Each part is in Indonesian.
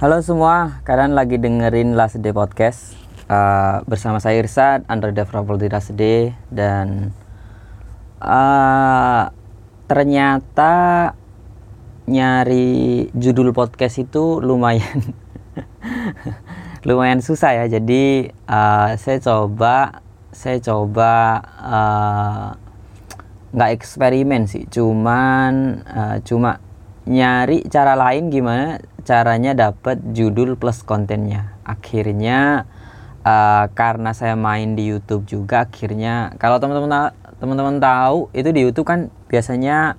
Halo semua, kalian lagi dengerin Last Day Podcast uh, bersama saya Irsad, under developer di Last Day dan uh, ternyata nyari judul podcast itu lumayan lumayan susah ya. Jadi uh, saya coba saya coba nggak eksperimen sih, cuman uh, cuma nyari cara lain gimana caranya dapat judul plus kontennya. Akhirnya uh, karena saya main di YouTube juga akhirnya kalau teman-teman teman-teman tahu itu di YouTube kan biasanya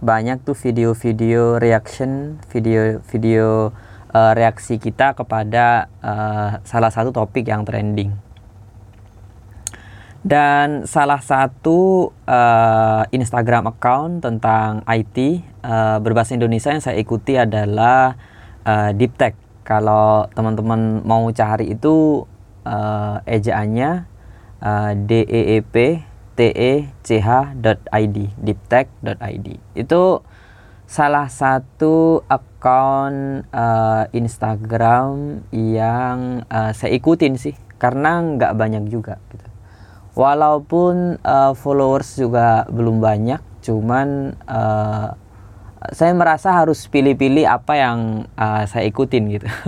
banyak tuh video-video reaction video-video uh, reaksi kita kepada uh, salah satu topik yang trending dan salah satu uh, Instagram account tentang IT uh, eh, berbahasa Indonesia yang saya ikuti adalah uh, Deep Tech. Kalau teman-teman mau cari itu uh, ejaannya uh, d e e p t e c h id deeptech.id itu salah satu account uh, Instagram yang uh, saya ikutin sih karena nggak banyak juga gitu walaupun uh, followers juga belum banyak cuman uh, saya merasa harus pilih-pilih apa yang uh, saya ikutin gitu.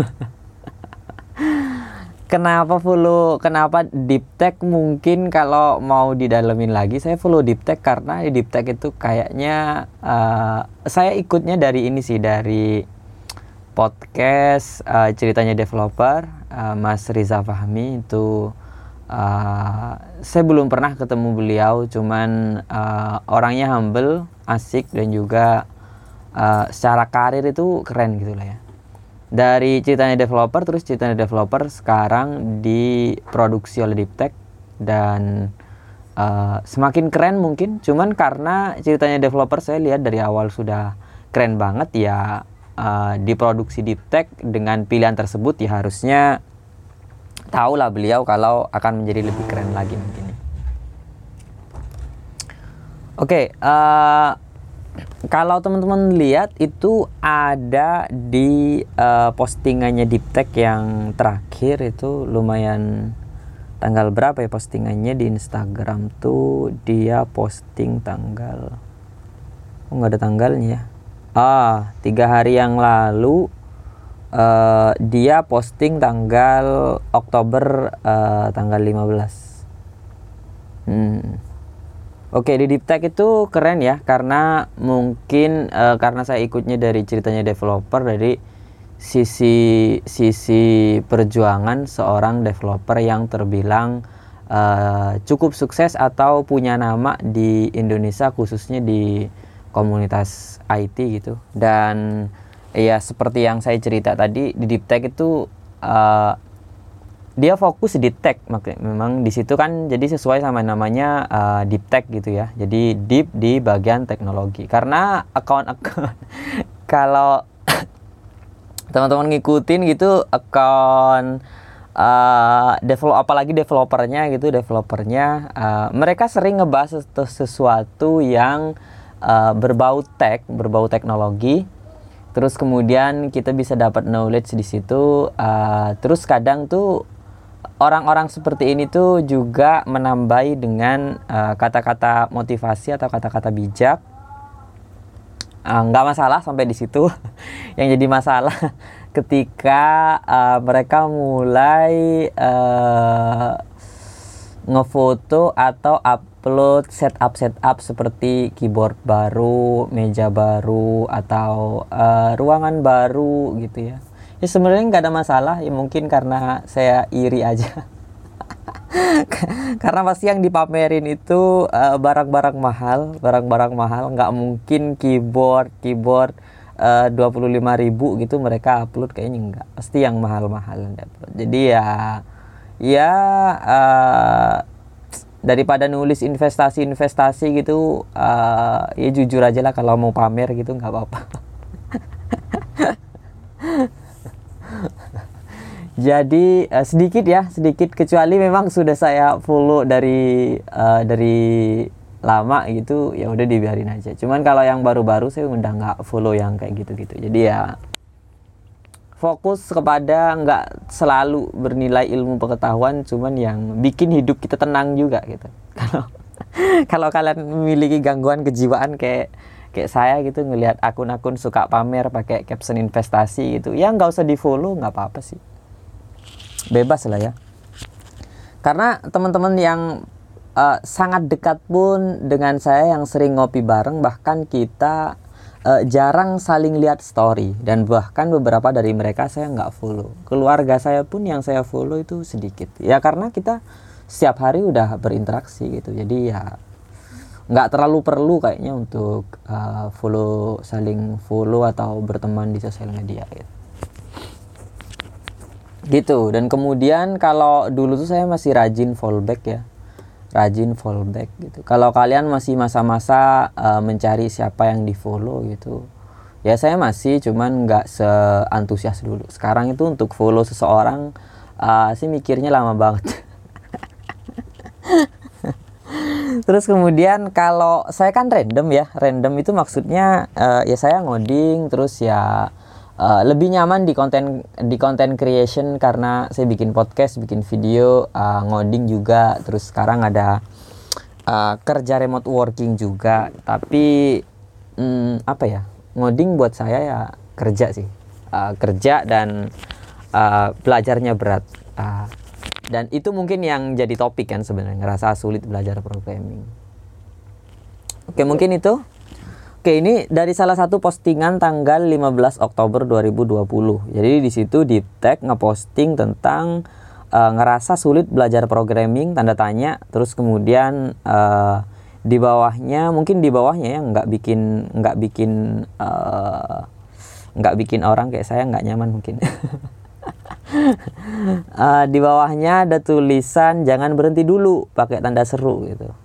Kenapa follow kenapa deep tech? Mungkin kalau mau didalemin lagi saya follow deep tech karena deep tech itu kayaknya uh, saya ikutnya dari ini sih dari podcast uh, ceritanya developer uh, Mas Riza Fahmi itu uh, saya belum pernah ketemu beliau cuman uh, orangnya humble asik dan juga uh, secara karir itu keren gitu lah ya. Dari ceritanya developer terus ceritanya developer sekarang diproduksi oleh Deep Tech dan uh, semakin keren mungkin. Cuman karena ceritanya developer saya lihat dari awal sudah keren banget ya uh, diproduksi Deep Tech dengan pilihan tersebut ya harusnya tahulah beliau kalau akan menjadi lebih keren lagi mungkin. Oke, okay, uh, eh, kalau teman-teman lihat itu ada di uh, postingannya Tech yang terakhir itu lumayan tanggal berapa ya postingannya di Instagram tuh dia posting tanggal oh nggak ada tanggalnya ya ah tiga hari yang lalu uh, dia posting tanggal Oktober uh, tanggal 15 hmm. Oke di Deep Tech itu keren ya karena mungkin uh, karena saya ikutnya dari ceritanya developer dari sisi sisi perjuangan seorang developer yang terbilang uh, cukup sukses atau punya nama di Indonesia khususnya di komunitas IT gitu dan ya seperti yang saya cerita tadi di deep tech itu uh, dia fokus di tech. Memang di situ kan jadi sesuai sama namanya uh, deep tech gitu ya. Jadi deep di bagian teknologi. Karena account-account kalau teman-teman ngikutin gitu account uh, develop apalagi developernya gitu developernya uh, mereka sering ngebahas sesuatu yang uh, berbau tech berbau teknologi terus kemudian kita bisa dapat knowledge di situ uh, terus kadang tuh orang-orang seperti ini tuh juga menambahi dengan uh, kata-kata uh, motivasi atau kata-kata bijak. Uh, nggak uh, masalah sampai di situ. Yang jadi masalah ketika uh, mereka mulai uh, ngefoto atau up upload setup setup seperti keyboard baru, meja baru atau uh, ruangan baru gitu ya. Ya sebenarnya nggak ada masalah ya mungkin karena saya iri aja. karena pasti yang dipamerin itu eh, barang-barang uh, mahal, barang-barang mahal nggak mungkin keyboard keyboard eh, dua puluh lima ribu gitu mereka upload kayaknya nggak pasti yang mahal-mahal jadi ya ya uh, daripada nulis investasi-investasi gitu uh, ya jujur aja lah kalau mau pamer gitu nggak apa-apa. Jadi uh, sedikit ya sedikit. Kecuali memang sudah saya follow dari uh, dari lama gitu ya udah dibiarin aja. Cuman kalau yang baru-baru saya udah nggak follow yang kayak gitu-gitu. Jadi ya fokus kepada nggak selalu bernilai ilmu pengetahuan cuman yang bikin hidup kita tenang juga gitu. Kalau kalau kalian memiliki gangguan kejiwaan kayak kayak saya gitu ngelihat akun-akun suka pamer pakai caption investasi gitu ya nggak usah di follow nggak apa-apa sih. Bebas lah ya. Karena teman-teman yang uh, sangat dekat pun dengan saya yang sering ngopi bareng bahkan kita uh, jarang saling lihat story. Dan bahkan beberapa dari mereka saya nggak follow. Keluarga saya pun yang saya follow itu sedikit. Ya karena kita setiap hari udah berinteraksi gitu. Jadi ya nggak terlalu perlu kayaknya untuk uh, follow saling follow atau berteman di sosial media gitu. Gitu. Dan kemudian kalau dulu tuh saya masih rajin fallback ya rajin fallback gitu. Kalau kalian masih masa-masa uh, mencari siapa yang di follow gitu, ya saya masih cuman nggak seantusias dulu. Sekarang itu untuk follow seseorang uh, sih mikirnya lama banget. Terus kemudian kalau saya kan random ya, random itu maksudnya uh, ya saya ngoding terus ya uh, lebih nyaman di konten di konten creation karena saya bikin podcast, bikin video, uh, ngoding juga, terus sekarang ada uh, kerja remote working juga. Tapi um, apa ya, ngoding buat saya ya kerja sih, uh, kerja dan uh, belajarnya berat. Uh, dan itu mungkin yang jadi topik kan sebenarnya ngerasa sulit belajar programming. Oke mungkin itu. Oke, ini dari salah satu postingan tanggal 15 Oktober 2020. Jadi di situ di tag ngeposting tentang uh, ngerasa sulit belajar programming tanda tanya, terus kemudian uh, di bawahnya mungkin di bawahnya ya nggak bikin nggak bikin uh, nggak bikin orang kayak saya nggak nyaman mungkin. uh, di bawahnya ada tulisan jangan berhenti dulu pakai tanda seru gitu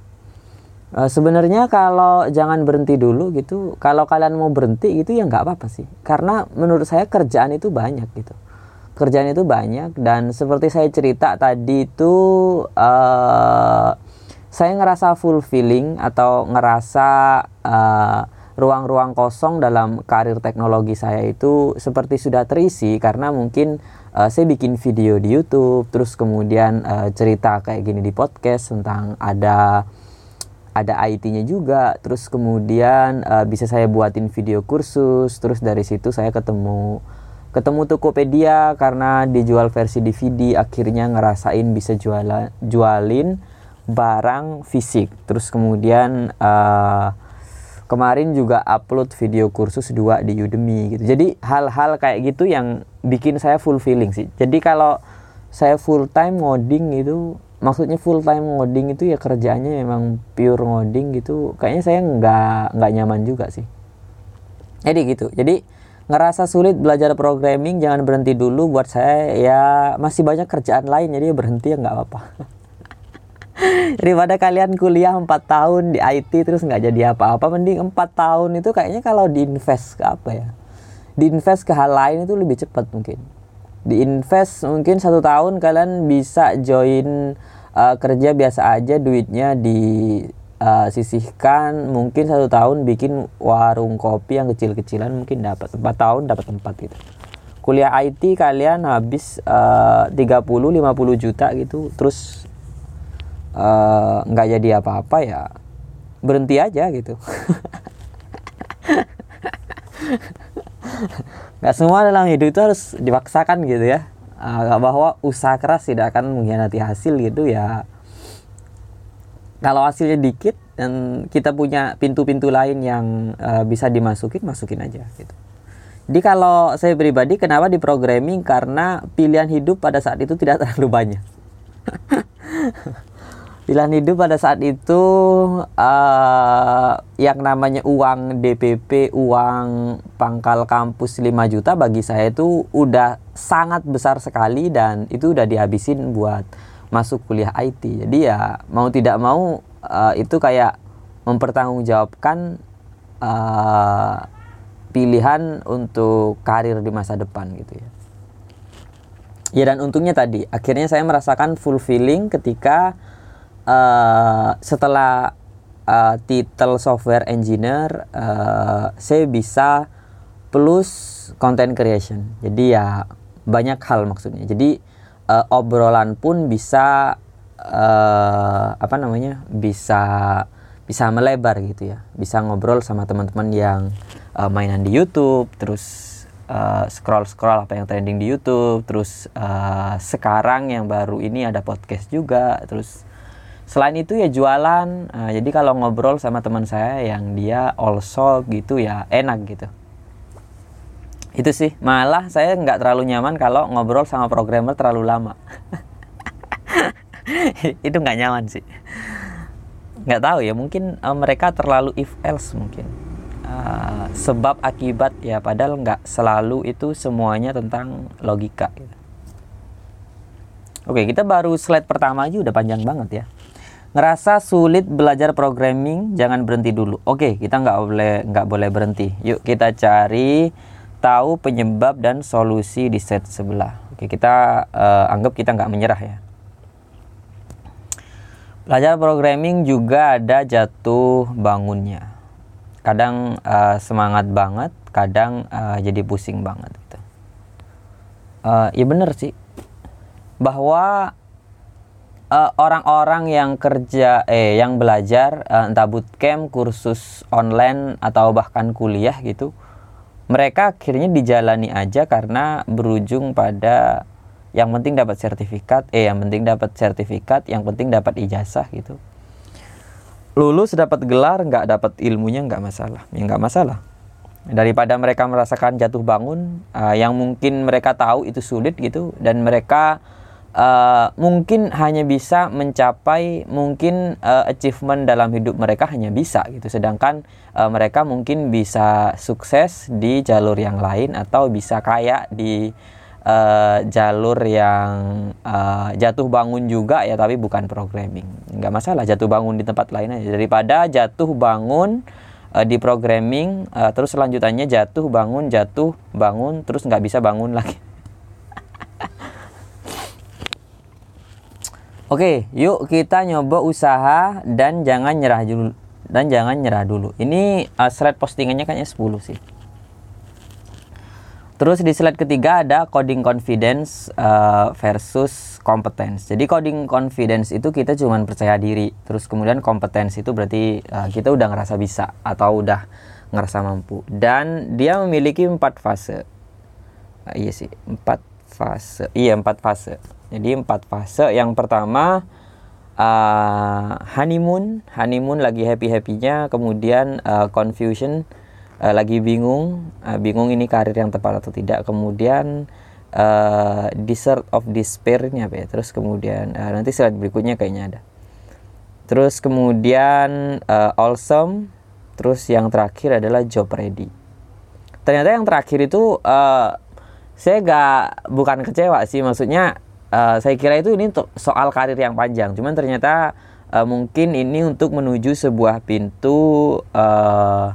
Uh, Sebenarnya kalau jangan berhenti dulu gitu, kalau kalian mau berhenti gitu ya nggak apa-apa sih, karena menurut saya kerjaan itu banyak gitu, kerjaan itu banyak dan seperti saya cerita tadi itu uh, saya ngerasa fulfilling atau ngerasa uh, ruang-ruang kosong dalam karir teknologi saya itu seperti sudah terisi karena mungkin uh, saya bikin video di YouTube, terus kemudian uh, cerita kayak gini di podcast tentang ada ada IT-nya juga. Terus kemudian uh, bisa saya buatin video kursus. Terus dari situ saya ketemu ketemu Tokopedia karena dijual versi DVD akhirnya ngerasain bisa jualan jualin barang fisik. Terus kemudian uh, kemarin juga upload video kursus dua di Udemy gitu. Jadi hal-hal kayak gitu yang bikin saya full feeling sih. Jadi kalau saya full time ngoding itu maksudnya full time ngoding itu ya kerjanya memang pure ngoding gitu. Kayaknya saya nggak nggak nyaman juga sih. Jadi gitu. Jadi ngerasa sulit belajar programming jangan berhenti dulu. Buat saya ya masih banyak kerjaan lain jadi berhenti ya nggak apa-apa. Daripada kalian kuliah 4 tahun di IT terus nggak jadi apa-apa mending 4 tahun itu kayaknya kalau diinvest ke apa ya? Diinvest ke hal lain itu lebih cepat mungkin diinvest mungkin satu tahun kalian bisa join uh, kerja biasa aja duitnya disisihkan uh, mungkin satu tahun bikin warung kopi yang kecil-kecilan mungkin dapat empat tahun dapat tempat gitu. Kuliah IT kalian habis uh, 30 50 juta gitu. Terus nggak uh, jadi apa-apa ya berhenti aja gitu nggak semua dalam hidup itu harus dipaksakan gitu ya. Uh, bahwa usaha keras tidak akan mengkhianati hasil gitu ya. Kalau hasilnya dikit dan kita punya pintu-pintu lain yang uh, bisa dimasukin masukin aja gitu. Jadi kalau saya pribadi kenapa di programming? Karena pilihan hidup pada saat itu tidak terlalu banyak pilihan hidup pada saat itu uh, yang namanya uang DPP, uang pangkal kampus 5 juta bagi saya itu udah sangat besar sekali dan itu udah dihabisin buat masuk kuliah IT. Jadi ya mau tidak mau uh, itu kayak mempertanggungjawabkan uh, pilihan untuk karir di masa depan gitu ya. Ya dan untungnya tadi akhirnya saya merasakan fulfilling ketika uh, setelah uh, titel software engineer uh, saya bisa plus content creation. Jadi ya banyak hal maksudnya. Jadi uh, obrolan pun bisa uh, apa namanya bisa bisa melebar gitu ya. Bisa ngobrol sama teman-teman yang uh, mainan di YouTube terus uh, scroll scroll apa yang trending di YouTube terus uh, sekarang yang baru ini ada podcast juga terus selain itu ya jualan uh, jadi kalau ngobrol sama teman saya yang dia also gitu ya enak gitu. Itu sih malah saya nggak terlalu nyaman kalau ngobrol sama programmer terlalu lama. Itu nggak nyaman sih. Nggak tahu ya mungkin uh, mereka terlalu if else mungkin. Uh, sebab akibat ya padahal nggak selalu itu semuanya tentang logika gitu. oke kita baru slide pertama aja udah panjang banget ya ngerasa sulit belajar programming jangan berhenti dulu oke kita nggak boleh nggak boleh berhenti yuk kita cari tahu penyebab dan solusi di set sebelah oke kita uh, anggap kita nggak menyerah ya Belajar programming juga ada jatuh bangunnya. Kadang uh, semangat banget, kadang uh, jadi pusing banget gitu. Uh, ya bener sih. Bahwa orang-orang uh, yang kerja eh yang belajar uh, entah bootcamp, kursus online atau bahkan kuliah gitu, mereka akhirnya dijalani aja karena berujung pada yang penting dapat sertifikat eh yang penting dapat sertifikat yang penting dapat ijazah gitu. Lulus dapat gelar nggak dapat ilmunya nggak masalah. Ya nggak masalah. Daripada mereka merasakan jatuh bangun uh, yang mungkin mereka tahu itu sulit gitu dan mereka uh, mungkin hanya bisa mencapai mungkin uh, achievement dalam hidup mereka hanya bisa gitu. Sedangkan uh, mereka mungkin bisa sukses di jalur yang lain atau bisa kaya di uh, jalur yang uh, jatuh bangun juga ya tapi bukan programming. Nggak masalah jatuh bangun di tempat lain aja. Daripada jatuh bangun di programming terus selanjutannya jatuh bangun jatuh bangun terus nggak bisa bangun lagi Oke, yuk kita nyoba usaha dan jangan nyerah dulu dan jangan nyerah dulu. Ini uh, slide postingannya kayaknya 10 sih. Terus di slide ketiga ada coding confidence uh, versus competence. Jadi coding confidence itu kita cuma percaya diri. Terus kemudian competence itu berarti uh, kita udah ngerasa bisa atau udah ngerasa mampu. Dan dia memiliki empat fase. Uh, iya sih, empat fase. Iya empat fase. Jadi empat fase. Yang pertama uh, honeymoon, honeymoon lagi happy happynya. Kemudian uh, confusion uh, lagi bingung, uh, bingung ini karir yang tepat atau tidak. Kemudian uh, desert of despair ini apa ya? Terus kemudian uh, nanti slide berikutnya kayaknya ada. Terus kemudian uh, awesome. Terus yang terakhir adalah job ready. Ternyata yang terakhir itu uh, saya gak bukan kecewa sih, maksudnya uh, saya kira itu ini soal karir yang panjang. Cuman ternyata uh, mungkin ini untuk menuju sebuah pintu uh,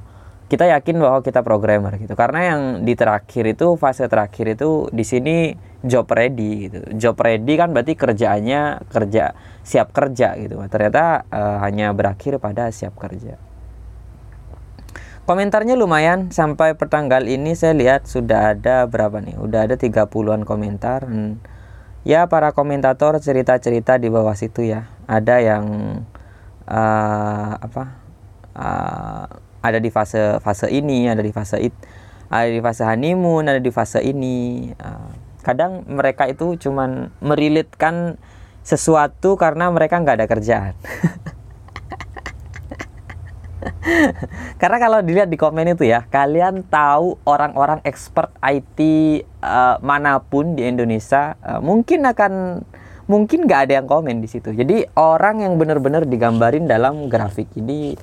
kita yakin bahwa kita programmer gitu. Karena yang di terakhir itu fase terakhir itu di sini job ready gitu. Job ready kan berarti kerjaannya kerja siap kerja gitu. Ternyata uh, hanya berakhir pada siap kerja. Komentarnya lumayan. Sampai pertanggal ini saya lihat sudah ada berapa nih? Udah ada 30-an komentar. Dan ya para komentator cerita-cerita di bawah situ ya. Ada yang uh, apa uh, ada di fase fase ini ada di fase it ada di fase honeymoon ada di fase ini. Uh, kadang mereka itu cuman merilitkan sesuatu karena mereka nggak ada kerjaan karena kalau dilihat di komen itu ya kalian tahu orang-orang expert IT uh, mana pun di Indonesia uh, mungkin akan mungkin nggak ada yang komen di situ jadi orang yang benar-benar digambarin dalam grafik ini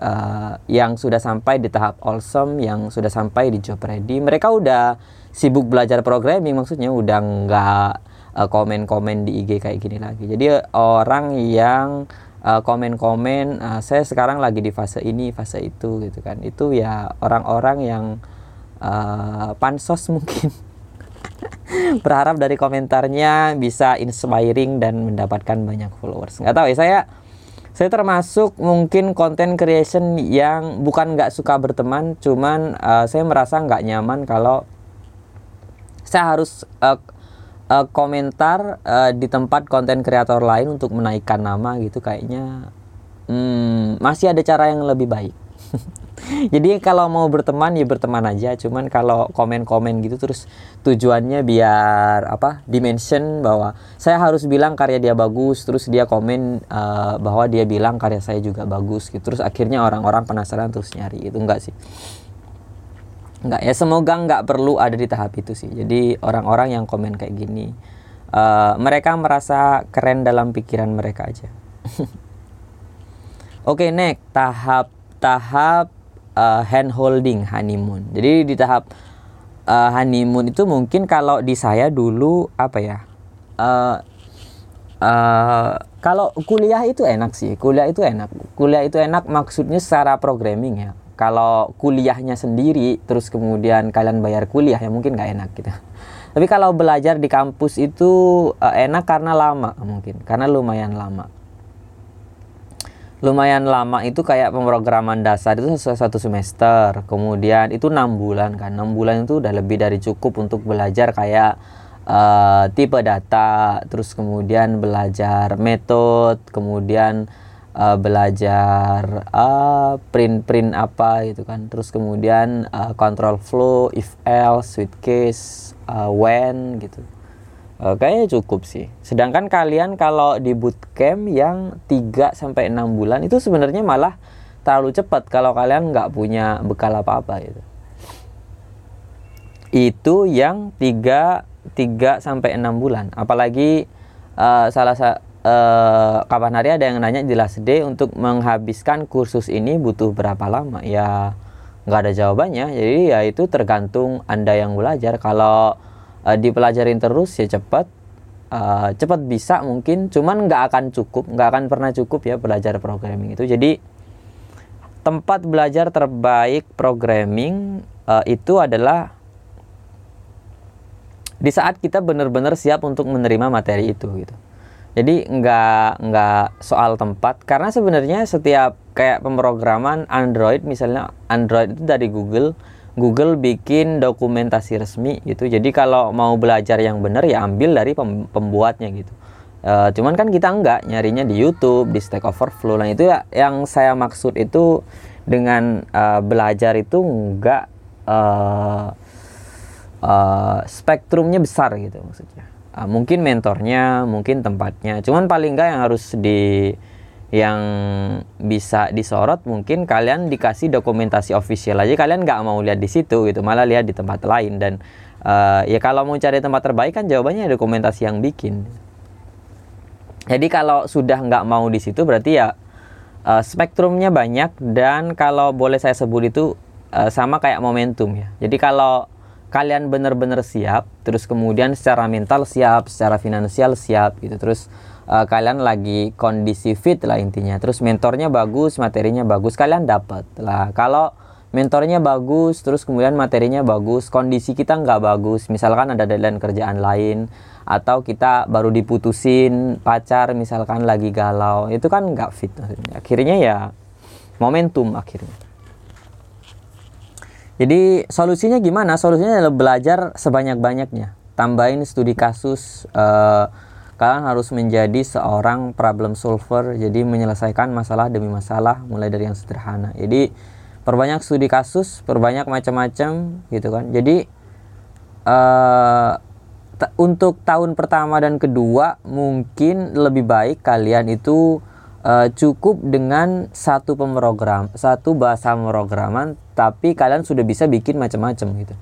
uh, yang sudah sampai di tahap awesome, yang sudah sampai di job ready, mereka udah sibuk belajar programming maksudnya udah nggak uh, komen-komen di IG kayak gini lagi. Jadi orang yang komen-komen uh, saya sekarang lagi di fase ini, fase itu gitu kan. Itu ya orang-orang yang uh, pansos mungkin berharap dari komentarnya bisa inspiring dan mendapatkan banyak followers. Nggak tahu ya saya saya termasuk mungkin konten creation yang bukan nggak suka berteman cuman uh, saya merasa nggak nyaman kalau saya harus uh, uh, komentar uh, di tempat konten kreator lain untuk menaikkan nama gitu kayaknya hmm, masih ada cara yang lebih baik. Jadi kalau mau berteman ya berteman aja. Cuman kalau komen-komen gitu terus tujuannya biar apa dimension bahwa saya harus bilang karya dia bagus terus dia komen uh, bahwa dia bilang karya saya juga bagus gitu. Terus akhirnya orang-orang penasaran terus nyari itu enggak sih Enggak ya semoga nggak perlu ada di tahap itu sih. Jadi orang-orang yang komen kayak gini uh, mereka merasa keren dalam pikiran mereka aja. Oke, okay, next tahap tahap uh, hand holding honeymoon. Jadi di tahap uh, honeymoon itu mungkin kalau di saya dulu apa ya? Uh, uh, kalau kuliah itu enak sih. Kuliah itu enak. Kuliah itu enak maksudnya secara programming ya kalau kuliahnya sendiri terus kemudian kalian bayar kuliah ya mungkin nggak enak gitu. Tapi kalau belajar di kampus itu uh, enak karena lama mungkin karena lumayan lama. Lumayan lama itu kayak pemrograman dasar itu satu semester kemudian itu enam bulan kan. Enam bulan itu udah lebih dari cukup untuk belajar kayak uh, tipe data terus kemudian belajar metode kemudian uh, belajar uh, print-print apa gitu kan. Terus kemudian uh, control flow if else switch case uh, when gitu. Uh, kayaknya cukup sih. Sedangkan kalian kalau di bootcamp yang 3 sampai 6 bulan itu sebenarnya malah terlalu cepat kalau kalian nggak punya bekal apa-apa gitu. Itu yang 3 3 sampai 6 bulan. Apalagi uh, salah eh, kapan hari ada yang nanya last day untuk menghabiskan kursus ini butuh berapa lama? Ya nggak ada jawabannya. Jadi ya itu tergantung anda yang belajar. Kalau eh, dipelajarin terus ya cepat. Eh, cepat bisa mungkin cuman nggak akan cukup nggak akan pernah cukup ya belajar programming itu. Jadi tempat belajar terbaik programming eh, itu adalah di saat kita benar-benar siap untuk menerima materi itu gitu jadi nggak nggak soal tempat. Karena sebenarnya setiap kayak pemrograman Android misalnya Android itu dari Google Google bikin dokumentasi resmi gitu. Jadi kalau mau belajar yang benar ya ambil dari pembuatnya gitu. E, cuman kan kita nggak nyarinya di YouTube di Stack Overflow. Nah itu ya yang saya maksud itu dengan uh, belajar itu nggak uh, uh, spektrumnya besar gitu maksudnya uh, mungkin mentornya mungkin tempatnya. Cuman paling enggak yang harus di yang bisa disorot mungkin kalian dikasih dokumentasi official aja. Kalian nggak mau lihat di situ gitu malah lihat di tempat lain. Dan uh, ya kalau mau cari tempat terbaik kan jawabannya dokumentasi yang bikin. Jadi kalau sudah nggak mau di situ berarti ya uh, spektrumnya banyak. Dan kalau boleh saya sebut itu uh, sama kayak momentum ya. Jadi kalau kalian benar-benar siap, terus kemudian secara mental siap, secara finansial siap gitu. Terus uh, kalian lagi kondisi fit lah intinya. Terus mentornya bagus, materinya bagus, kalian dapat. Lah kalau mentornya bagus, terus kemudian materinya bagus, kondisi kita nggak bagus, misalkan ada deadline kerjaan lain atau kita baru diputusin pacar misalkan lagi galau, itu kan nggak fit. Akhirnya ya momentum akhirnya. Jadi solusinya gimana? Solusinya adalah belajar sebanyak-banyaknya. Tambahin studi kasus. Uh, kalian harus menjadi seorang problem solver. Jadi menyelesaikan masalah demi masalah, mulai dari yang sederhana. Jadi perbanyak studi kasus, perbanyak macam-macam, gitu kan. Jadi uh, untuk tahun pertama dan kedua mungkin lebih baik kalian itu uh, cukup dengan satu pemrogram, satu bahasa pemrograman, tapi kalian sudah bisa bikin macam-macam gitu.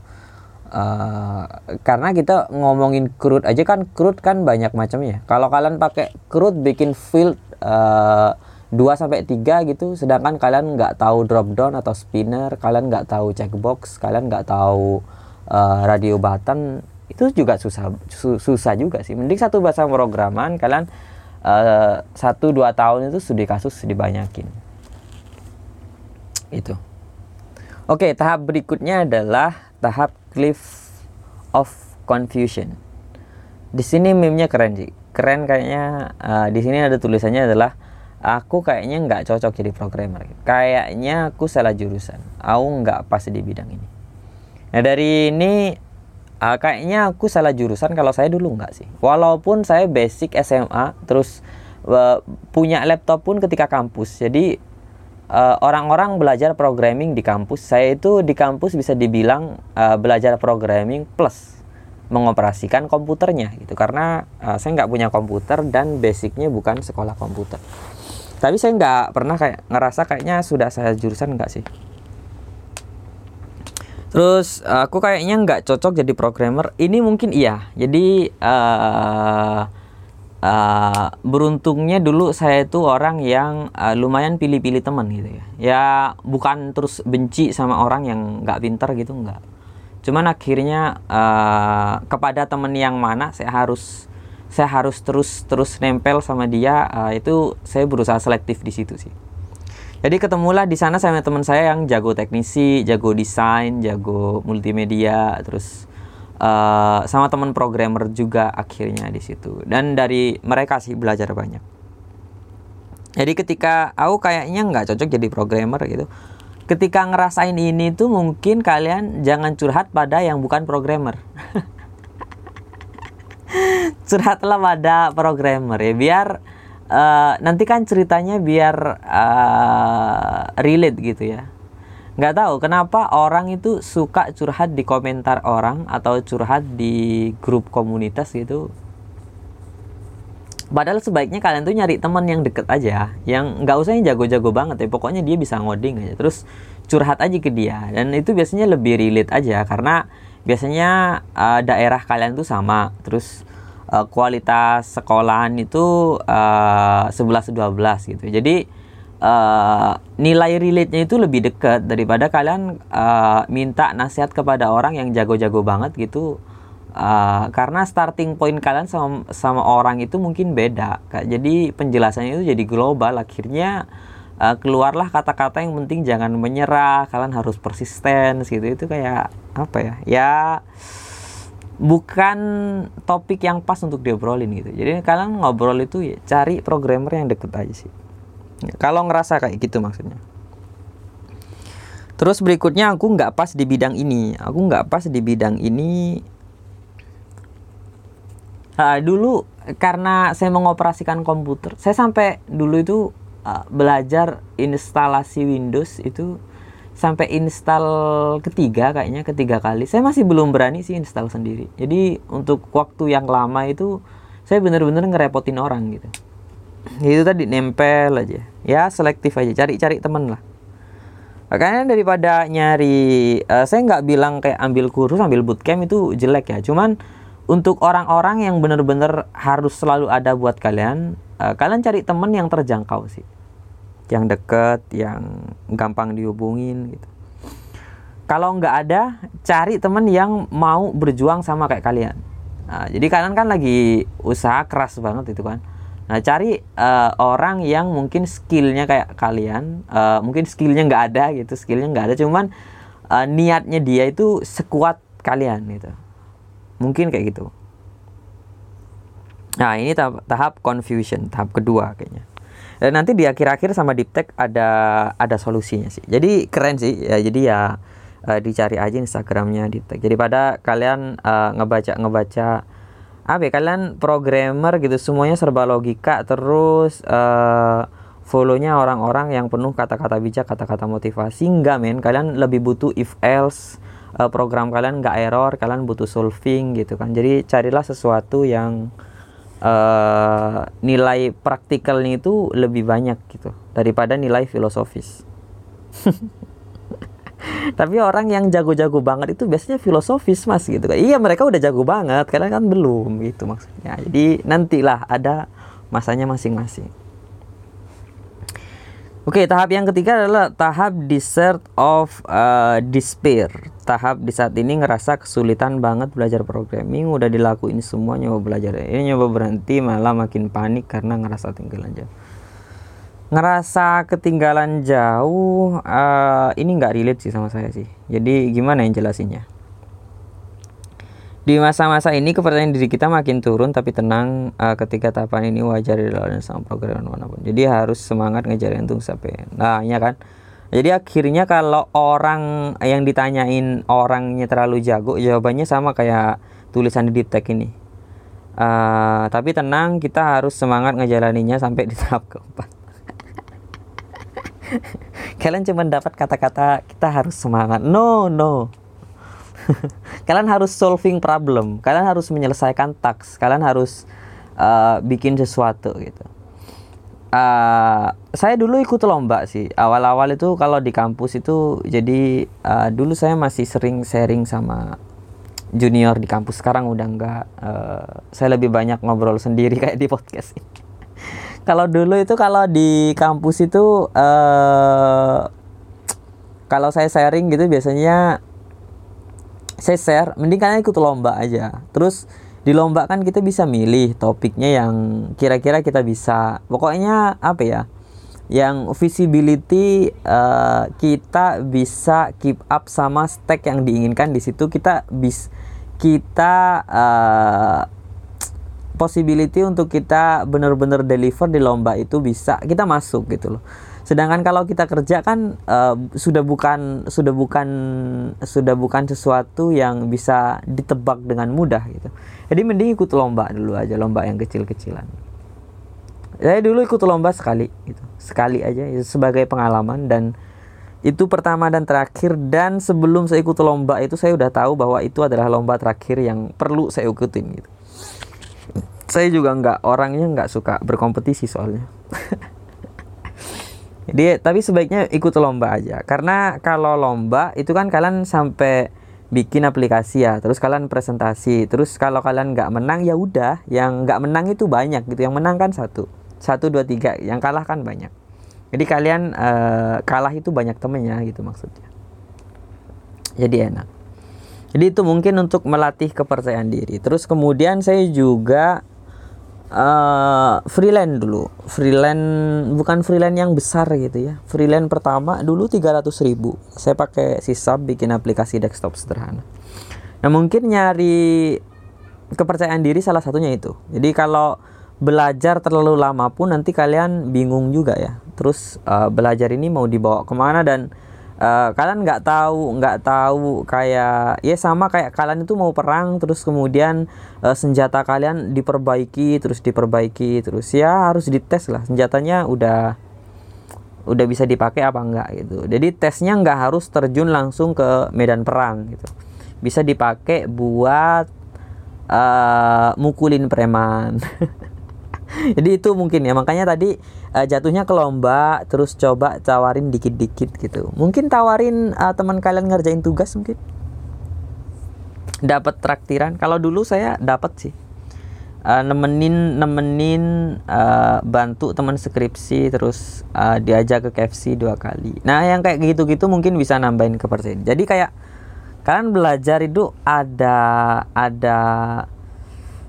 Uh, karena kita ngomongin CRUD aja kan CRUD kan banyak macamnya. Kalau kalian pakai CRUD bikin field uh, 2 sampai 3 gitu, sedangkan kalian nggak tahu drop down atau spinner, kalian nggak tahu checkbox, kalian nggak tahu uh, radio button, itu juga susah susah juga sih. Mending satu bahasa pemrograman kalian Eh, satu dua tahun itu studi kasus dibanyakin itu oke tahap berikutnya adalah tahap cliff of confusion. Di sini meme-nya keren sih. Keren kayaknya uh, di sini ada tulisannya adalah aku kayaknya nggak cocok jadi programmer. Kayaknya aku salah jurusan. Aku nggak pas di bidang ini. Nah dari ini uh, kayaknya aku salah jurusan kalau saya dulu nggak sih. Walaupun saya basic SMA terus uh, punya laptop pun ketika kampus. Jadi orang orang-orang belajar programming di kampus. Saya itu di kampus bisa dibilang uh, belajar programming plus mengoperasikan komputernya gitu. Karena uh, saya nggak punya komputer dan basicnya bukan sekolah komputer. Tapi saya nggak pernah kayak ngerasa kayaknya sudah saya jurusan nggak sih. Terus aku kayaknya nggak cocok jadi programmer. Ini mungkin iya. Jadi uh, uh, beruntungnya dulu saya itu orang yang uh, lumayan pilih-pilih teman gitu ya. Ya bukan terus benci sama orang yang nggak pintar gitu nggak. Cuman akhirnya uh, kepada teman yang mana saya harus saya harus terus terus nempel sama dia uh, itu saya berusaha selektif di situ sih. Jadi ketemulah di sana sama teman saya yang jago teknisi jago desain jago multimedia terus uh, sama teman programmer juga akhirnya di situ. Dan dari mereka sih belajar banyak. Jadi ketika aku kayaknya nggak cocok jadi programmer gitu ketika ngerasain ini tuh mungkin kalian jangan curhat pada yang bukan programmer. Curhatlah pada programmer ya biar uh, nanti kan ceritanya biar uh, relate gitu ya nggak tahu kenapa orang itu suka curhat di komentar orang atau curhat di grup komunitas gitu Padahal sebaiknya kalian tuh nyari teman yang deket aja, yang nggak usah yang jago-jago banget ya. Pokoknya dia bisa ngoding aja, terus curhat aja ke dia. Dan itu biasanya lebih relate aja, karena biasanya uh, daerah kalian tuh sama, terus uh, kualitas sekolahan itu uh, 11 12 gitu. Jadi uh, nilai relate-nya itu lebih dekat daripada kalian uh, minta nasihat kepada orang yang jago-jago banget gitu. Uh, karena starting point kalian sama sama orang itu mungkin beda. Jadi penjelasannya itu jadi global akhirnya uh, keluarlah kata-kata yang penting jangan menyerah, kalian harus persisten gitu. Itu kayak apa ya? Ya bukan topik yang pas untuk diobrolin gitu. Jadi kalian ngobrol itu ya cari programmer yang deket aja sih. Kalau ngerasa kayak gitu maksudnya. Terus berikutnya aku nggak pas di bidang ini. Aku nggak pas di bidang ini. Nah, dulu karena saya mengoperasikan komputer, saya sampai dulu itu uh, belajar instalasi Windows itu sampai install ketiga kayaknya ketiga kali saya masih belum berani sih install sendiri jadi untuk waktu yang lama itu saya bener-bener ngerepotin orang gitu itu tadi nempel aja ya selektif aja cari-cari temen lah makanya daripada nyari uh, saya nggak bilang kayak ambil kursus ambil bootcamp itu jelek ya cuman untuk orang-orang yang bener-bener harus selalu ada buat kalian uh, kalian cari temen yang terjangkau sih yang deket, yang gampang dihubungin gitu. Kalau nggak ada, cari temen yang mau berjuang sama kayak kalian. Nah, jadi kalian kan lagi usaha keras banget itu kan. Nah, cari uh, orang yang mungkin skillnya kayak kalian, uh, mungkin skillnya nggak ada gitu, skillnya nggak ada, cuman uh, niatnya dia itu sekuat kalian gitu. Mungkin kayak gitu. Nah, ini tahap, tahap confusion, tahap kedua kayaknya. Dan nanti di akhir-akhir sama Diptek ada ada solusinya sih. Jadi keren sih. Ya, jadi ya uh, dicari aja Instagramnya Diptek. Jadi pada kalian uh, ngebaca ngebaca apa ya kalian programmer gitu semuanya serba logika terus uh, follownya orang-orang yang penuh kata-kata bijak kata-kata motivasi. Enggak men. Kalian lebih butuh if else uh, program kalian nggak error kalian butuh solving gitu kan. Jadi carilah sesuatu yang uh, nilai praktikalnya itu lebih banyak gitu daripada nilai filosofis. Tapi orang yang jago-jago banget itu biasanya filosofis mas gitu kan. Iya mereka udah jago banget, karena kan belum gitu maksudnya. Jadi nantilah ada masanya masing-masing. Oke, tahap yang ketiga adalah tahap desert of uh, despair. Tahap di saat ini ngerasa kesulitan banget belajar programming, udah dilakuin semua nyoba belajar. Ini nyoba berhenti malah makin panik karena ngerasa ketinggalan jauh. Ngerasa ketinggalan jauh, uh, ini nggak relate sih sama saya sih. Jadi gimana yang jelasinnya? Di masa-masa ini kepercayaan diri kita makin turun tapi tenang uh, ketika tahapan ini wajar dilalui sama program mana pun. Jadi harus semangat ngejar untung sampai. Nah, ya kan. Jadi akhirnya kalau orang yang ditanyain orangnya terlalu jago, jawabannya sama kayak tulisan di deep tech ini. Uh, tapi tenang, kita harus semangat ngejalaninya sampai di tahap keempat. Kalian cuma dapat kata-kata kita harus semangat. No, no. kalian harus solving problem. Kalian harus menyelesaikan task. Kalian harus uh, bikin sesuatu gitu. Uh, saya dulu ikut lomba sih. Awal-awal itu kalau di kampus itu jadi uh, dulu saya masih sering sharing sama junior di kampus. Sekarang udah enggak uh, saya lebih banyak ngobrol sendiri kayak di podcast ini kalau dulu itu kalau di kampus itu uh, kalau saya sharing gitu biasanya saya share mending kalian ikut lomba aja. Terus di lomba kan kita bisa milih topiknya yang kira-kira kita bisa. Pokoknya apa ya? Yang visibility uh, kita bisa keep up sama stack yang diinginkan di situ. Kita bis kita uh, possibility untuk kita benar-benar deliver di lomba itu bisa kita masuk gitu loh Sedangkan kalau kita kerja kan uh, sudah bukan sudah bukan sudah bukan sesuatu yang bisa ditebak dengan mudah gitu. Jadi mending ikut lomba dulu aja, lomba yang kecil-kecilan. Saya dulu ikut lomba sekali gitu. Sekali aja itu sebagai pengalaman dan itu pertama dan terakhir dan sebelum saya ikut lomba itu saya udah tahu bahwa itu adalah lomba terakhir yang perlu saya ikutin gitu. Saya juga nggak orangnya nggak suka berkompetisi soalnya. Jadi tapi sebaiknya ikut lomba aja. Karena kalau lomba itu kan kalian sampai bikin aplikasi ya, terus kalian presentasi, terus kalau kalian nggak menang ya udah, yang nggak menang itu banyak gitu, yang menang kan satu, satu dua tiga, yang kalah kan banyak. Jadi kalian uh, kalah itu banyak temennya gitu maksudnya. Jadi enak. Jadi itu mungkin untuk melatih kepercayaan diri. Terus kemudian saya juga uh, freelance dulu. Freelance bukan freelance yang besar gitu ya. Freelance pertama dulu 300 ribu. Saya pakai sisab bikin aplikasi desktop sederhana. Nah mungkin nyari kepercayaan diri salah satunya itu. Jadi kalau belajar terlalu lama pun nanti kalian bingung juga ya. Terus uh, belajar ini mau dibawa ke mana dan uh, kalian nggak tahu nggak tahu kayak ya sama kayak kalian itu mau perang terus kemudian uh, senjata kalian diperbaiki terus diperbaiki terus ya harus dites lah senjatanya udah udah bisa dipakai apa enggak gitu. Jadi tesnya nggak harus terjun langsung ke medan perang gitu. Bisa dipakai buat uh, mukulin preman jadi itu mungkin ya makanya tadi uh, jatuhnya ke lomba terus coba tawarin dikit-dikit gitu. Mungkin tawarin uh, teman kalian ngerjain tugas mungkin? Dapat traktiran? Kalau dulu saya dapat sih. Uh, nemenin nemenin uh, bantu teman skripsi terus uh, diajak ke KFC dua kali. Nah yang kayak gitu-gitu mungkin bisa nambahin kepercayaan jadi kayak kalian belajar itu ada ada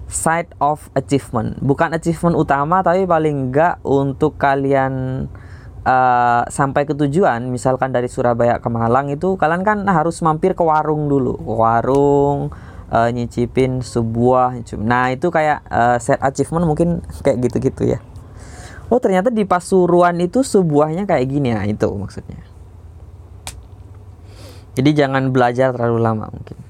side of achievement. Bukan achievement utama tapi paling enggak untuk kalian uh, sampai ke tujuan. Misalkan dari Surabaya ke Malang itu kalian kan harus mampir ke warung dulu. Warung uh, nyicipin sebuah nah itu kayak uh, set achievement mungkin kayak gitu-gitu ya. Oh ternyata di Pasuruan itu sebuahnya kayak gini. Ya itu maksudnya. Jadi jangan belajar terlalu lama mungkin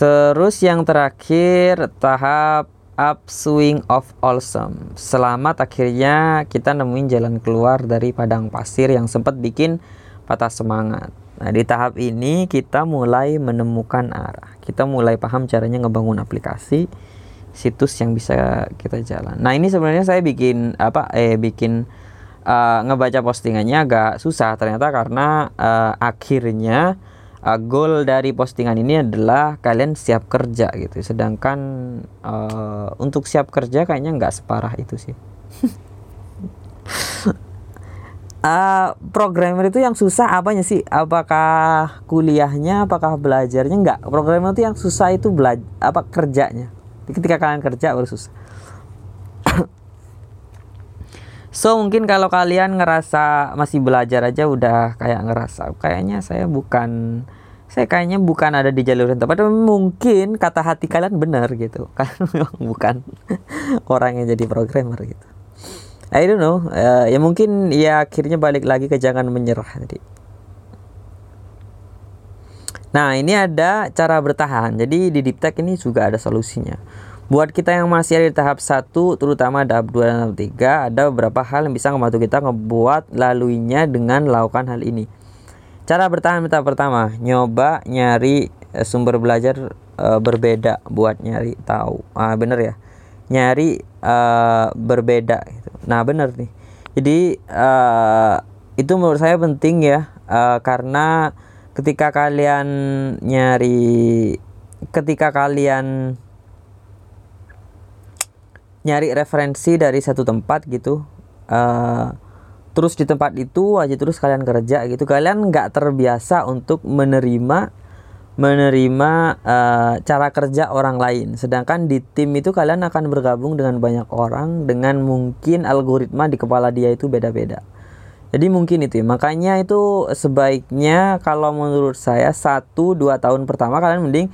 Terus yang terakhir tahap upswing of awesome. Selamat akhirnya kita nemuin jalan keluar dari padang pasir yang sempat bikin patah semangat. Nah, di tahap ini kita mulai menemukan arah. Kita mulai paham caranya ngebangun aplikasi situs yang bisa kita jalan. Nah, ini sebenarnya saya bikin apa eh bikin uh, ngebaca postingannya agak susah ternyata karena uh, akhirnya uh, goal dari postingan ini adalah kalian siap kerja gitu. Sedangkan uh, untuk siap kerja kayaknya nggak separah itu sih. Uh, programmer itu yang susah apanya sih? Apakah kuliahnya apakah belajarnya? Nggak. Programmer itu yang susah itu belajar apa kerjanya. Ketika kalian kerja baru susah So mungkin kalau kalian ngerasa masih belajar aja udah kayak ngerasa kayaknya saya bukan saya kayaknya bukan ada di jalur yang tepat. Mungkin kata hati kalian benar gitu. Kalian bukan orang yang jadi programmer gitu. I don't know. Uh, ya mungkin ya akhirnya balik lagi ke jangan menyerah tadi. Nah ini ada cara bertahan. Jadi di deep tech ini juga ada solusinya buat kita yang masih ada di tahap 1 terutama tahap 2 dan tahap 3 ada beberapa hal yang bisa membantu kita ngebuat laluinya dengan melakukan hal ini Cara bertahan tahap pertama, nyoba nyari eh, sumber belajar uh, berbeda buat nyari tahu. Ah bener ya. Nyari uh, berbeda gitu. Nah, bener nih. Jadi uh, itu menurut saya penting ya uh, karena ketika kalian nyari ketika kalian nyari referensi dari satu tempat gitu. Uh, terus di tempat itu aja terus kalian kerja gitu. Kalian nggak terbiasa untuk menerima menerima uh, cara kerja orang lain. Sedangkan di tim itu kalian akan bergabung dengan banyak orang dengan mungkin algoritma di kepala dia itu beda-beda. Jadi mungkin itu ya. makanya itu sebaiknya kalau menurut saya satu dua tahun pertama kalian mending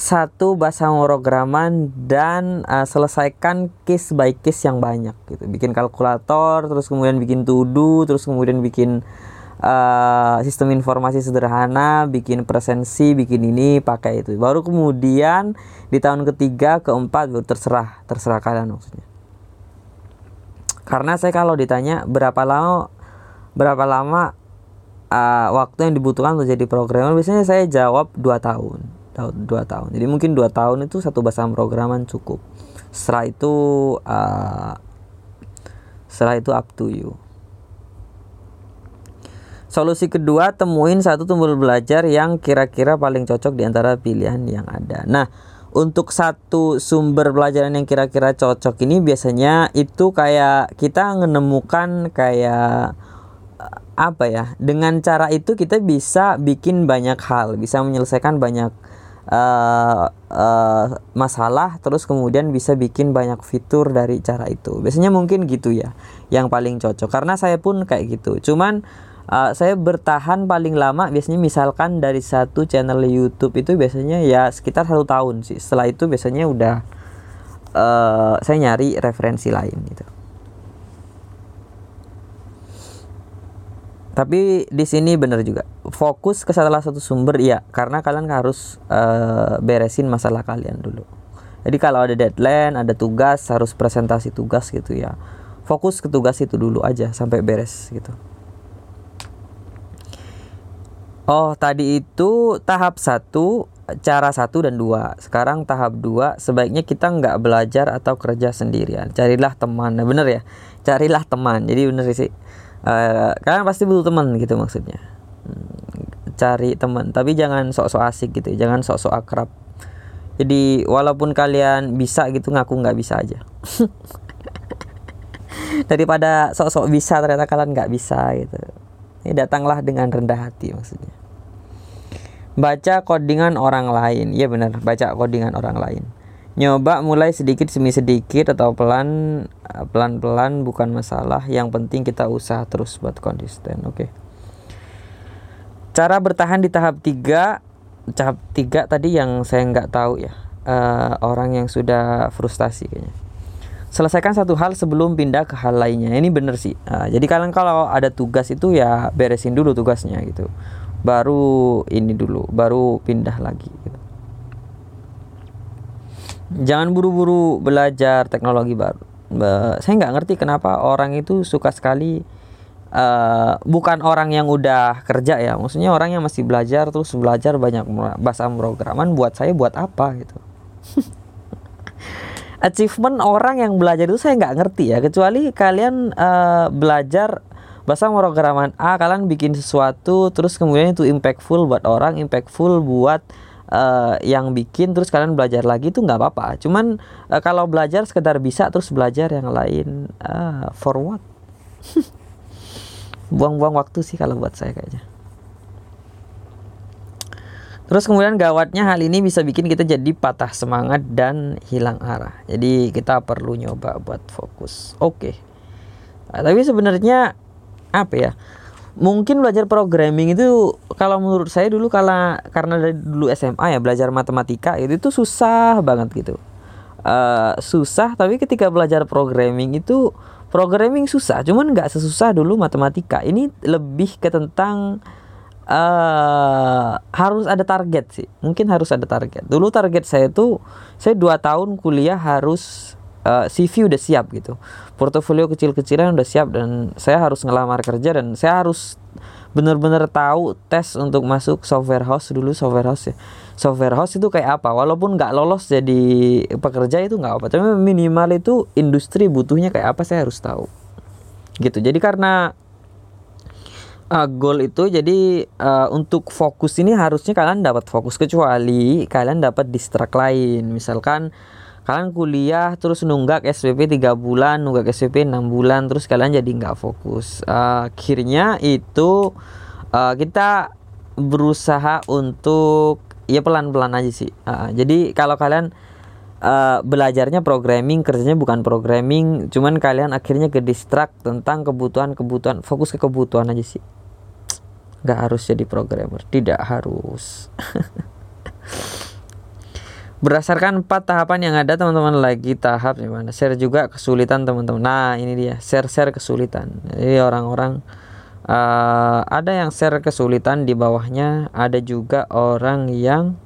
satu bahasa pemrograman dan uh, selesaikan case by case yang banyak gitu. Bikin kalkulator terus kemudian bikin to terus kemudian bikin uh, sistem informasi sederhana bikin presensi bikin ini pakai itu. Baru kemudian di tahun ketiga keempat baru terserah terserah kalian maksudnya. Karena saya kalau ditanya berapa lama berapa lama uh, waktu yang dibutuhkan untuk jadi programmer biasanya saya jawab 2 tahun tahun dua tahun jadi mungkin dua tahun itu satu bahasa programan cukup setelah itu uh, setelah itu up to you Solusi kedua, temuin satu tombol belajar yang kira-kira paling cocok di antara pilihan yang ada. Nah, untuk satu sumber pelajaran yang kira-kira cocok ini biasanya itu kayak kita menemukan kayak eh, apa ya? Dengan cara itu kita bisa bikin banyak hal, bisa menyelesaikan banyak uh, uh, masalah terus kemudian bisa bikin banyak fitur dari cara itu. Biasanya mungkin gitu ya yang paling cocok. Karena saya pun kayak gitu. Cuman uh, saya bertahan paling lama biasanya misalkan dari satu channel YouTube itu biasanya ya sekitar satu tahun sih. Setelah itu biasanya udah uh, saya nyari referensi lain gitu tapi di sini benar juga. Fokus ke salah satu sumber ya karena kalian harus uh, beresin masalah kalian dulu. Jadi kalau ada deadline ada tugas harus presentasi tugas gitu ya. Fokus ke tugas itu dulu aja sampai beres gitu. Oh tadi itu tahap satu cara satu dan dua. Sekarang tahap dua sebaiknya kita nggak belajar atau kerja sendirian. Carilah teman. Nah, bener ya? Carilah teman. Jadi bener sih uh, kalian pasti butuh teman gitu maksudnya. Hmm, cari teman tapi jangan sok-sok asik gitu jangan sok-sok akrab. Jadi walaupun kalian bisa gitu ngaku nggak bisa aja. Daripada sok-sok bisa ternyata kalian nggak bisa gitu. Ini datanglah dengan rendah hati maksudnya. Baca codingan orang lain. Ya benar baca codingan orang lain nyoba mulai sedikit demi sedikit atau pelan pelan pelan bukan masalah. Yang penting kita usaha terus buat konsisten oke? Okay. cara bertahan di tahap tiga tahap tiga tadi yang saya nggak tahu ya. Uh, orang yang sudah frustasi kayaknya. Selesaikan satu hal sebelum pindah ke hal lainnya. Ini bener sih. Uh, jadi kalian kalau ada tugas itu ya beresin dulu tugasnya gitu. Baru ini dulu baru pindah lagi gitu jangan buru-buru belajar teknologi baru. Saya nggak ngerti kenapa orang itu suka sekali uh, bukan orang yang udah kerja ya maksudnya orang yang masih belajar terus belajar banyak bahasa programan buat saya buat apa gitu. Achievement orang yang belajar itu saya nggak ngerti ya kecuali kalian uh, belajar bahasa pemrograman A kalian bikin sesuatu terus kemudian itu impactful buat orang impactful buat uh, yang bikin terus kalian belajar lagi itu nggak apa-apa cuman uh, kalau belajar sekedar bisa terus belajar yang lain uh, for what buang-buang waktu sih kalau buat saya kayaknya Terus kemudian gawatnya hal ini bisa bikin kita jadi patah semangat dan hilang arah. Jadi kita perlu nyoba buat fokus. Oke. Okay. Tapi sebenarnya apa ya? Mungkin belajar programming itu kalau menurut saya dulu kalau karena dari dulu SMA ya belajar matematika itu itu susah banget gitu. Uh, susah tapi ketika belajar programming itu programming susah cuman nggak sesusah dulu matematika. Ini lebih ke tentang uh, harus ada target sih mungkin harus ada target. Dulu target saya tuh saya dua tahun kuliah harus eh, CV udah siap gitu. Portofolio kecil-kecilan udah siap dan saya harus ngelamar kerja dan saya harus benar-benar tahu tes untuk masuk software house dulu software house ya. Software house itu kayak apa? Walaupun nggak lolos jadi pekerja itu nggak apa tapi minimal itu industri butuhnya kayak apa saya harus tahu. Gitu. Jadi karena uh, goal itu jadi uh, untuk fokus ini harusnya kalian dapat fokus kecuali kalian dapat distrak lain. Misalkan kalian kuliah terus nunggak SPP 3 bulan nunggak SPP 6 bulan terus kalian jadi nggak fokus. Uh, akhirnya itu uh, kita berusaha untuk ya pelan-pelan aja sih. Uh, jadi kalau kalian uh, belajarnya programming kerjanya bukan programming cuman kalian akhirnya ke distract tentang kebutuhan-kebutuhan fokus ke kebutuhan aja sih. Nggak harus jadi programmer tidak harus berdasarkan empat tahapan yang ada teman-teman lagi tahap gimana share juga kesulitan teman-teman. Nah ini dia share share kesulitan. Jadi orang-orang uh, ada yang share kesulitan di bawahnya ada juga orang yang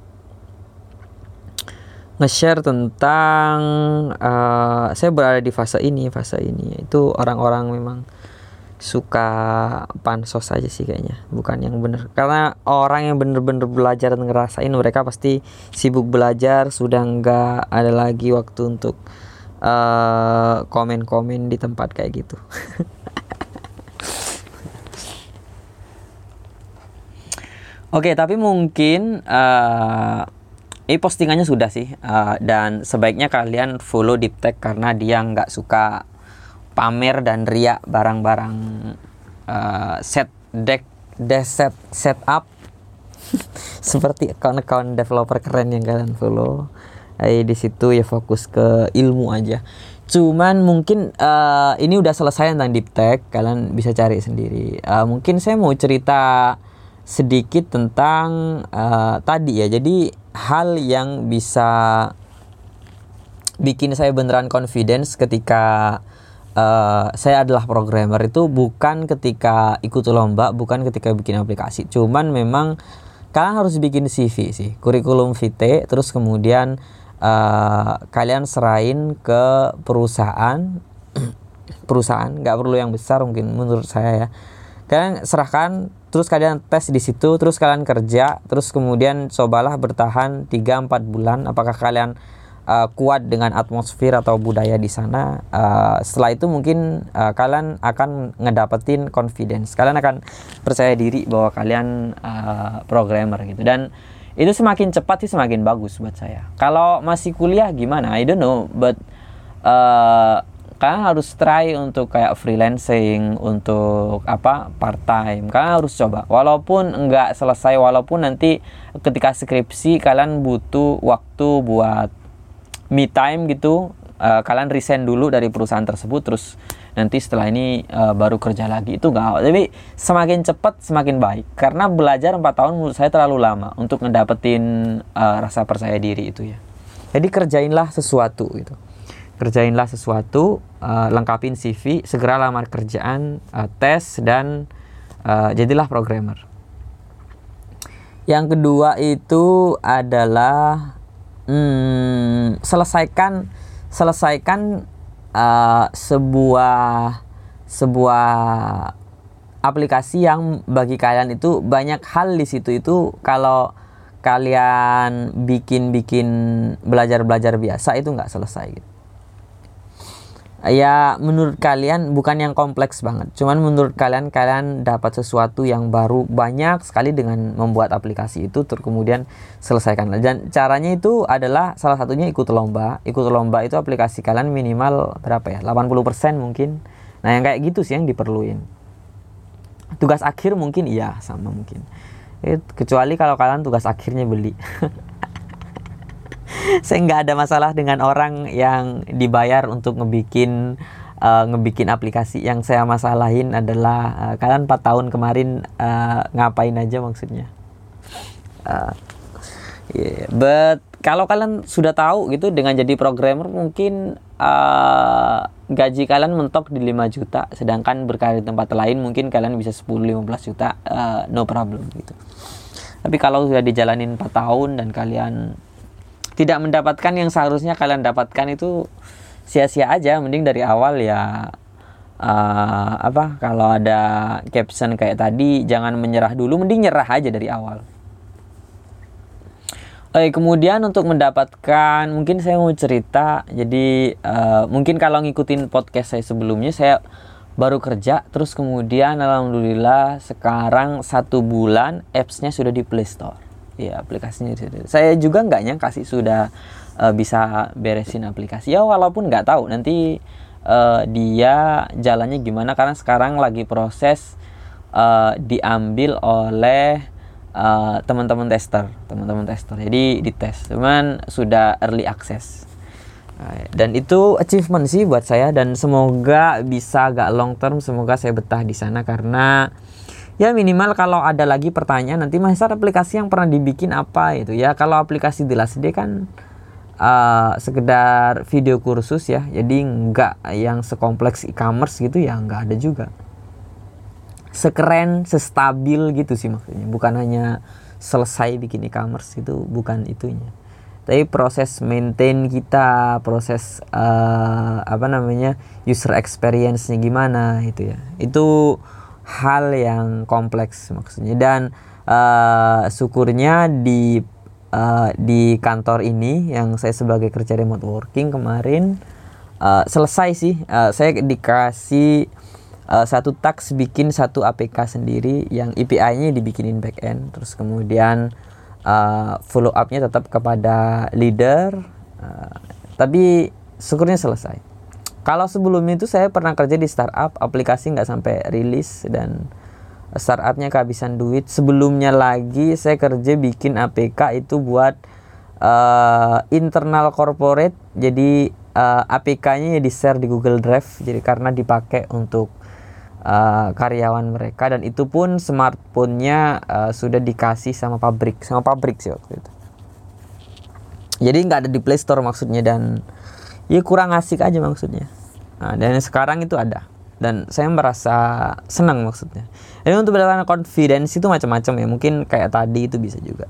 nge-share tentang uh, saya berada di fase ini fase ini. Itu orang-orang memang suka pansos aja sih kayaknya. Bukan yang bener. Karena orang yang bener-bener belajar dan ngerasain mereka pasti sibuk belajar sudah nggak ada lagi waktu untuk eh, komen-komen di tempat kayak gitu. Oke, tapi mungkin uh, ini postingannya sudah sih uh, dan sebaiknya kalian follow Deep Tech karena dia nggak suka pamer dan riak barang-barang uh, set deck set setup seperti account-account developer keren yang kalian follow. Eh, di situ ya fokus ke ilmu aja. Cuman mungkin uh, ini udah selesai tentang deep tech kalian bisa cari sendiri. Uh, mungkin saya mau cerita sedikit tentang uh, tadi ya. Jadi hal yang bisa bikin saya beneran confidence ketika uh, saya adalah programmer itu bukan ketika ikut lomba, bukan ketika bikin aplikasi. Cuman memang kalian harus bikin CV sih, kurikulum vitae, terus kemudian uh, kalian serain ke perusahaan, perusahaan nggak perlu yang besar mungkin menurut saya ya. Kalian serahkan, terus kalian tes di situ, terus kalian kerja, terus kemudian cobalah bertahan 3-4 bulan. Apakah kalian uh, kuat dengan atmosfer atau budaya di sana uh, setelah itu mungkin uh, kalian akan ngedapetin confidence. Kalian akan percaya diri bahwa kalian uh, programmer gitu. Dan itu semakin cepat sih semakin bagus buat saya. Kalau masih kuliah gimana? I don't know but uh, kalian harus try untuk kayak freelancing untuk apa part time kalian harus coba. Walaupun enggak selesai walaupun nanti ketika skripsi kalian butuh waktu buat me time gitu uh, kalian resign dulu dari perusahaan tersebut terus nanti setelah ini uh, baru kerja lagi. Itu enggak tapi semakin cepat semakin baik. Karena belajar 4 tahun menurut saya terlalu lama untuk ngedapetin uh, rasa percaya diri itu ya. Jadi kerjainlah sesuatu gitu. Kerjainlah sesuatu uh, lengkapin CV segera lamar kerjaan uh, tes dan uh, jadilah programmer. Yang kedua itu adalah hmm, selesaikan selesaikan uh, sebuah sebuah aplikasi yang bagi kalian itu banyak hal di situ. Itu kalau kalian bikin-bikin belajar-belajar biasa itu nggak selesai gitu ya menurut kalian bukan yang kompleks banget. Cuman menurut kalian kalian dapat sesuatu yang baru banyak sekali dengan membuat aplikasi itu terus kemudian selesaikan. Dan caranya itu adalah salah satunya ikut lomba. Ikut lomba itu aplikasi kalian minimal berapa ya? 80% mungkin. Nah yang kayak gitu sih yang diperluin. Tugas akhir mungkin iya sama mungkin. Kecuali kalau kalian tugas akhirnya beli saya nggak ada masalah dengan orang yang dibayar untuk ngebikin uh, ngebikin aplikasi. Yang saya masalahin adalah uh, kalian 4 tahun kemarin uh, ngapain aja maksudnya? Uh, yeah. but kalau kalian sudah tahu gitu dengan jadi programmer mungkin uh, gaji kalian mentok di 5 juta sedangkan berkarir di tempat lain mungkin kalian bisa 10 15 juta uh, no problem gitu. Tapi kalau sudah dijalanin 4 tahun dan kalian tidak mendapatkan yang seharusnya kalian dapatkan itu sia-sia aja. Mending dari awal ya uh, apa kalau ada caption kayak tadi jangan menyerah dulu. Mending nyerah aja dari awal. Oke, kemudian untuk mendapatkan mungkin saya mau cerita. Jadi uh, mungkin kalau ngikutin podcast saya sebelumnya saya baru kerja. Terus kemudian alhamdulillah sekarang satu bulan appsnya sudah di Play Store ya aplikasinya saya juga nggak nyangka sih sudah uh, bisa beresin aplikasi. Ya walaupun nggak tahu nanti uh, dia jalannya gimana. Karena sekarang lagi proses uh, diambil oleh uh, teman-teman tester. Teman-teman tester. Jadi dites. Cuman sudah early access. Dan itu achievement sih buat saya. Dan semoga bisa agak long term. Semoga saya betah di sana karena ya minimal kalau ada lagi pertanyaan nanti mas aplikasi yang pernah dibikin apa itu ya kalau aplikasi di Last Day kan uh, sekedar video kursus ya jadi nggak yang sekompleks e-commerce gitu ya nggak ada juga sekeren, sestabil gitu sih maksudnya. Bukan hanya selesai bikin e-commerce itu bukan itunya. Tapi proses maintain kita, proses uh, apa namanya user experience-nya gimana itu ya. Itu hal yang kompleks maksudnya. Dan uh, syukurnya di uh, di kantor ini yang saya sebagai kerja remote working kemarin uh, selesai sih. Uh, saya dikasih uh, satu tax bikin satu APK sendiri yang API-nya dibikinin backend. Terus kemudian uh, follow up-nya tetap kepada leader. Uh, tapi syukurnya selesai kalau sebelumnya itu saya pernah kerja di startup aplikasi nggak sampai rilis dan startupnya kehabisan duit. Sebelumnya lagi saya kerja bikin APK itu buat uh, internal corporate. Jadi uh, APK-nya ya di share di Google Drive. Jadi karena dipakai untuk uh, karyawan mereka. Dan itu pun smartphone-nya uh, sudah dikasih sama pabrik sama pabrik sih waktu itu. Jadi nggak ada di Play Store maksudnya dan ya kurang asik aja maksudnya. Nah, dan sekarang itu ada. Dan saya merasa senang maksudnya. Jadi untuk berdasarkan confidence itu macam-macam ya. Mungkin kayak tadi itu bisa juga.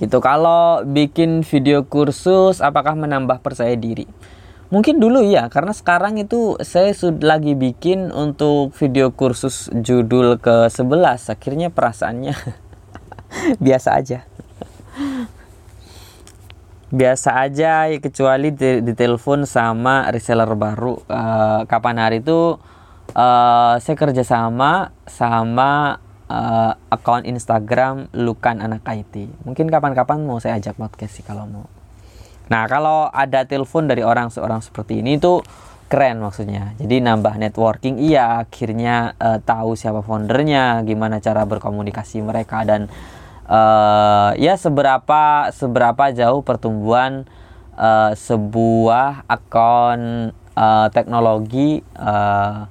Gitu. Kalau bikin video kursus apakah menambah percaya diri? Mungkin dulu ya, karena sekarang itu saya sudah lagi bikin untuk video kursus judul ke-11. Akhirnya perasaannya biasa aja. Biasa aja ya kecuali di, telepon sama reseller baru. Uh, kapan hari itu uh, saya kerja sama sama uh, akun Instagram Lukan Anak IT. Mungkin kapan-kapan mau saya ajak podcast sih kalau mau. Nah, kalau ada telepon dari orang seorang seperti ini itu keren maksudnya. Jadi nambah networking iya, akhirnya uh, tahu siapa foundernya, gimana cara berkomunikasi mereka dan uh, ya seberapa seberapa jauh pertumbuhan uh, sebuah akun uh, teknologi uh,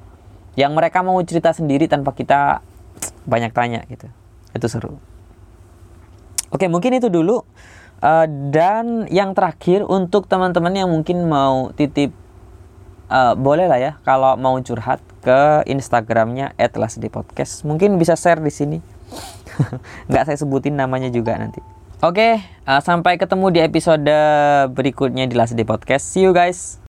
yang mereka mau cerita sendiri tanpa kita banyak tanya gitu. Itu seru. Oke, mungkin itu dulu. Uh, dan yang terakhir untuk teman-teman yang mungkin mau titip uh, boleh lah ya kalau mau curhat ke Instagramnya @lasdpodcast mungkin bisa share di sini nggak saya sebutin namanya juga nanti. Oke okay, uh, sampai ketemu di episode berikutnya di Last Podcast. See you guys